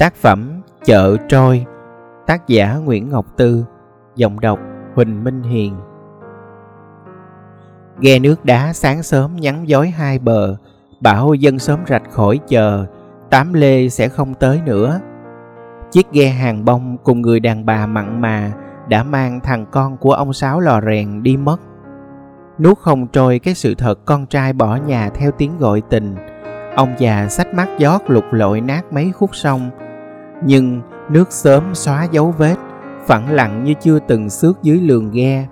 Tác phẩm Chợ Trôi, Tác giả Nguyễn Ngọc Tư, Giọng đọc Huỳnh Minh Hiền. Ghe nước đá sáng sớm nhắn dối hai bờ, Bảo dân sớm rạch khỏi chờ Tám lê sẽ không tới nữa. Chiếc ghe hàng bông cùng người đàn bà mặn mà Đã mang thằng con của ông Sáu lò rèn đi mất. Nuốt không trôi cái sự thật con trai bỏ nhà theo tiếng gọi tình, Ông già sách mắt giót lục lội nát mấy khúc sông nhưng nước sớm xóa dấu vết, Phẳng lặng như chưa từng xước dưới lường ghe.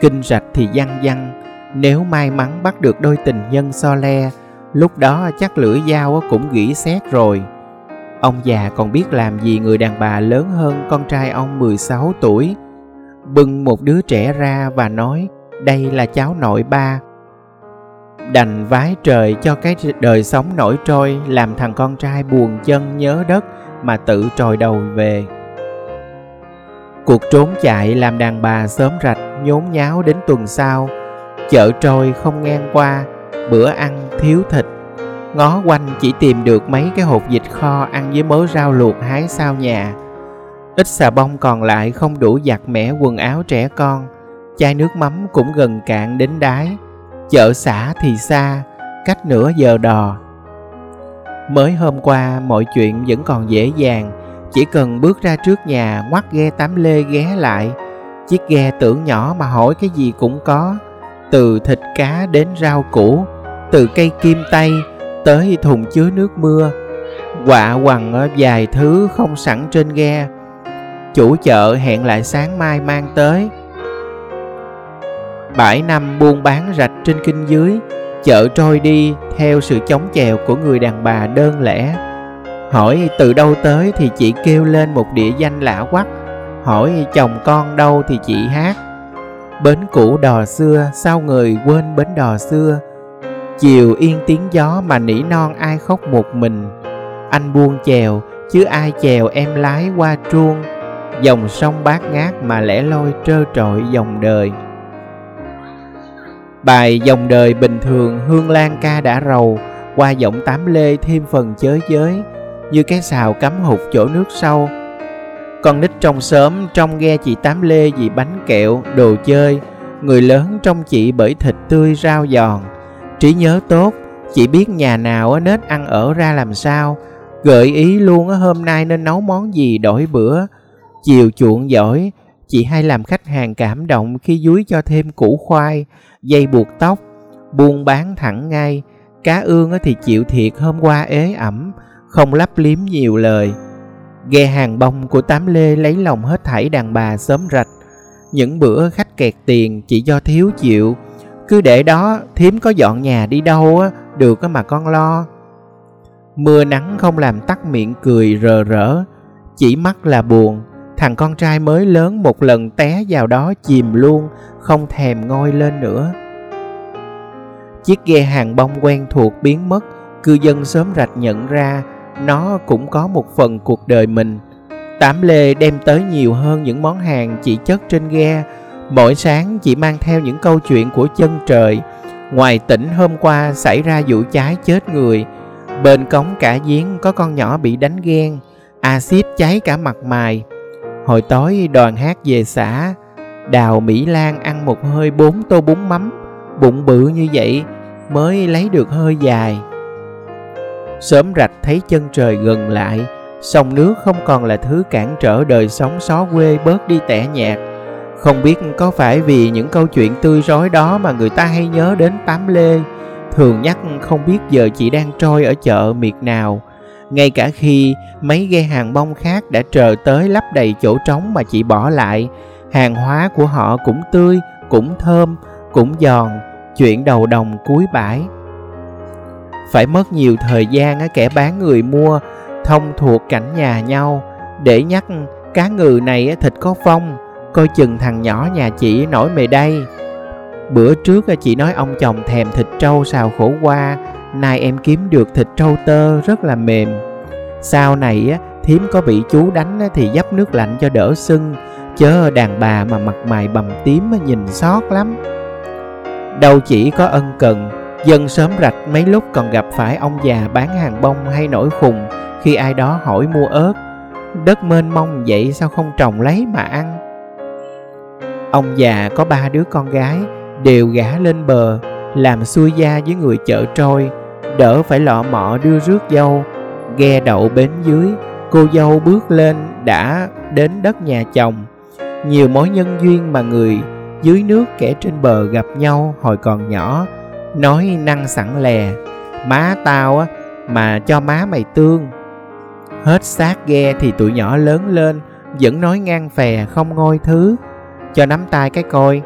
Kinh rạch thì văng văng, Nếu may mắn bắt được đôi tình nhân so le, Lúc đó chắc lưỡi dao cũng gỉ xét rồi. Ông già còn biết làm gì người đàn bà lớn hơn con trai ông 16 tuổi. Bưng một đứa trẻ ra và nói, Đây là cháu nội ba. Đành vái trời cho cái đời sống nổi trôi, làm thằng con trai buồn chân nhớ đất mà tự trồi đầu về. Cuộc trốn chạy làm đàn bà sớm rạch nhốn nháo đến tuần sau. Chợ trôi không ngang qua, bữa ăn thiếu thịt. Ngó quanh chỉ tìm được mấy cái hộp vịt kho ăn với mớ rau luộc hái sau nhà. Ít xà bông còn lại không đủ giặt mẻ quần áo trẻ con. Chai nước mắm cũng gần cạn đến đáy. Chợ xã thì xa, cách nửa giờ đò mới hôm qua, mọi chuyện vẫn còn dễ dàng. Chỉ cần bước ra trước nhà, ngoắt ghe tám lê ghé lại. Chiếc ghe tưởng nhỏ mà hỏi cái gì cũng có. Từ thịt cá đến rau củ, từ cây kim tây tới thùng chứa nước mưa. Quạ quằn vài thứ không sẵn trên ghe. Chủ chợ hẹn lại sáng mai mang tới. Bãi năm buôn bán rạch trên kinh dưới chợ trôi đi theo sự chống chèo của người đàn bà đơn lẻ. Hỏi, từ đâu tới? thì chị kêu lên một địa danh lạ quắc. Hỏi, chồng con đâu? thì chị hát. Bến cũ đò xưa, sao người quên bến đò xưa? Chiều yên tiếng gió mà nỉ non ai khóc một mình. Anh buông chèo, chứ ai chèo em lái qua truông. Dòng sông bát ngát mà lẻ loi trơ trọi dòng đời. Bài dòng đời bình thường Hương Lan ca đã rầu Qua giọng tám lê thêm phần chới giới Như cái xào cắm hụt chỗ nước sâu Con nít trong sớm trong ghe chị tám lê vì bánh kẹo, đồ chơi. Người lớn trong chị bởi thịt tươi rau giòn. Trí nhớ tốt Chị biết nhà nào nết ăn ở ra làm sao. Gợi ý luôn hôm nay nên nấu món gì đổi bữa. Chiều chuộng giỏi Chị hay làm khách hàng cảm động khi dúi cho thêm củ khoai, dây buộc tóc, buôn bán thẳng ngay. Cá ương thì chịu thiệt hôm qua ế ẩm, không lấp liếm nhiều lời. Ghe hàng bông của tám lê lấy lòng hết thảy đàn bà sớm rạch. Những bữa khách kẹt tiền chỉ do thiếu chịu. Cứ để đó, thím có dọn nhà đi đâu á, được mà con lo. Mưa nắng không làm tắt miệng cười rờ rỡ, chỉ mắt là buồn thằng con trai mới lớn một lần té vào đó chìm luôn, không thèm ngoi lên nữa. Chiếc ghe hàng bông quen thuộc biến mất, cư dân sớm rạch nhận ra nó cũng có một phần cuộc đời mình. Tám lê đem tới nhiều hơn những món hàng chỉ chất trên ghe, mỗi sáng chỉ mang theo những câu chuyện của chân trời. Ngoài tỉnh hôm qua xảy ra vụ cháy chết người, bên cống cả giếng có con nhỏ bị đánh ghen, axit cháy cả mặt mày hồi tối, đoàn hát về xã, đào mỹ lan ăn một hơi bốn tô bún mắm. Bụng bự như vậy mới lấy được hơi dài. Sớm rạch thấy chân trời gần lại, sông nước không còn là thứ cản trở đời sống xó quê bớt đi tẻ nhạt. Không biết có phải vì những câu chuyện tươi rói đó mà người ta hay nhớ đến tám lê, thường nhắc không biết giờ chị đang trôi ở chợ miệt nào ngay cả khi mấy ghe hàng bông khác đã chờ tới lấp đầy chỗ trống mà chị bỏ lại, hàng hóa của họ cũng tươi, cũng thơm, cũng giòn, chuyện đầu đồng cuối bãi. Phải mất nhiều thời gian kẻ bán người mua, thông thuộc cảnh nhà nhau, để nhắc cá ngừ này thịt có phong, coi chừng thằng nhỏ nhà chị nổi mề đây bữa trước chị nói ông chồng thèm thịt trâu xào khổ qua nay em kiếm được thịt trâu tơ rất là mềm. Sau này thím có bị chú đánh thì dắp nước lạnh cho đỡ sưng. Chớ đàn bà mà mặt mày bầm tím nhìn xót lắm. Đâu chỉ có ân cần, dân sớm rạch mấy lúc còn gặp phải ông già bán hàng bông hay nổi khùng, khi ai đó hỏi mua ớt. Đất mênh mông vậy sao không trồng lấy mà ăn? Ông già có ba đứa con gái, đều gả lên bờ, làm xuôi gia với người chợ trôi đỡ phải lọ mọ đưa rước dâu. Ghe đậu bến dưới, cô dâu bước lên đã đến đất nhà chồng. Nhiều mối nhân duyên mà người dưới nước kẻ trên bờ gặp nhau hồi còn nhỏ, nói năng sẵn lè. Má tao á, mà cho má mày tương. Hết xác ghe thì tụi nhỏ lớn lên, vẫn nói ngang phè không ngôi thứ. Cho nắm tay cái coi.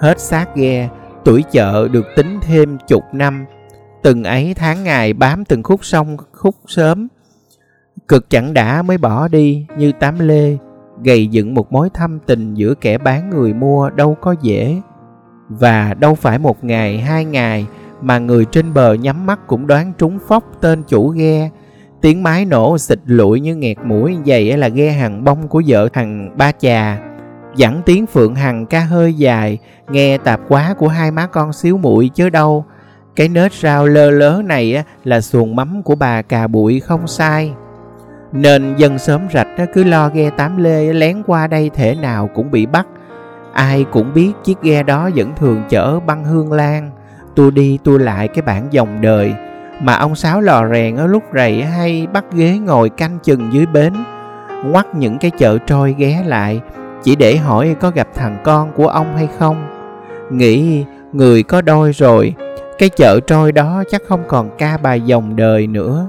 Hết xác ghe, tuổi chợ được tính thêm chục năm từng ấy tháng ngày bám từng khúc sông, khúc sớm cực chẳng đã mới bỏ đi, như tám lê, gầy dựng một mối thâm tình giữa kẻ bán người mua đâu có dễ. Và đâu phải một ngày, hai ngày, mà người trên bờ nhắm mắt cũng đoán trúng phóc tên chủ ghe. Tiếng mái nổ xịt lụi như nghẹt mũi vậy là ghe hàng bông của vợ thằng ba chà. Dẫn tiếng phượng hằng ca hơi dài, nghe tạp quá của hai má con xíu muội chứ đâu cái nết rau lơ lớ này là xuồng mắm của bà cà bụi không sai. Nên dân sớm rạch cứ lo ghe tám lê, lén qua đây thể nào cũng bị bắt. Ai cũng biết chiếc ghe đó vẫn thường chở băng hương lan. Tôi đi tôi lại cái bản dòng đời. Mà ông sáu lò rèn ở lúc rầy hay bắt ghế ngồi canh chừng dưới bến. Ngoắt những cái chợ trôi ghé lại, chỉ để hỏi có gặp thằng con của ông hay không. Nghĩ, người có đôi rồi cái chợ trôi đó chắc không còn ca bài dòng đời nữa.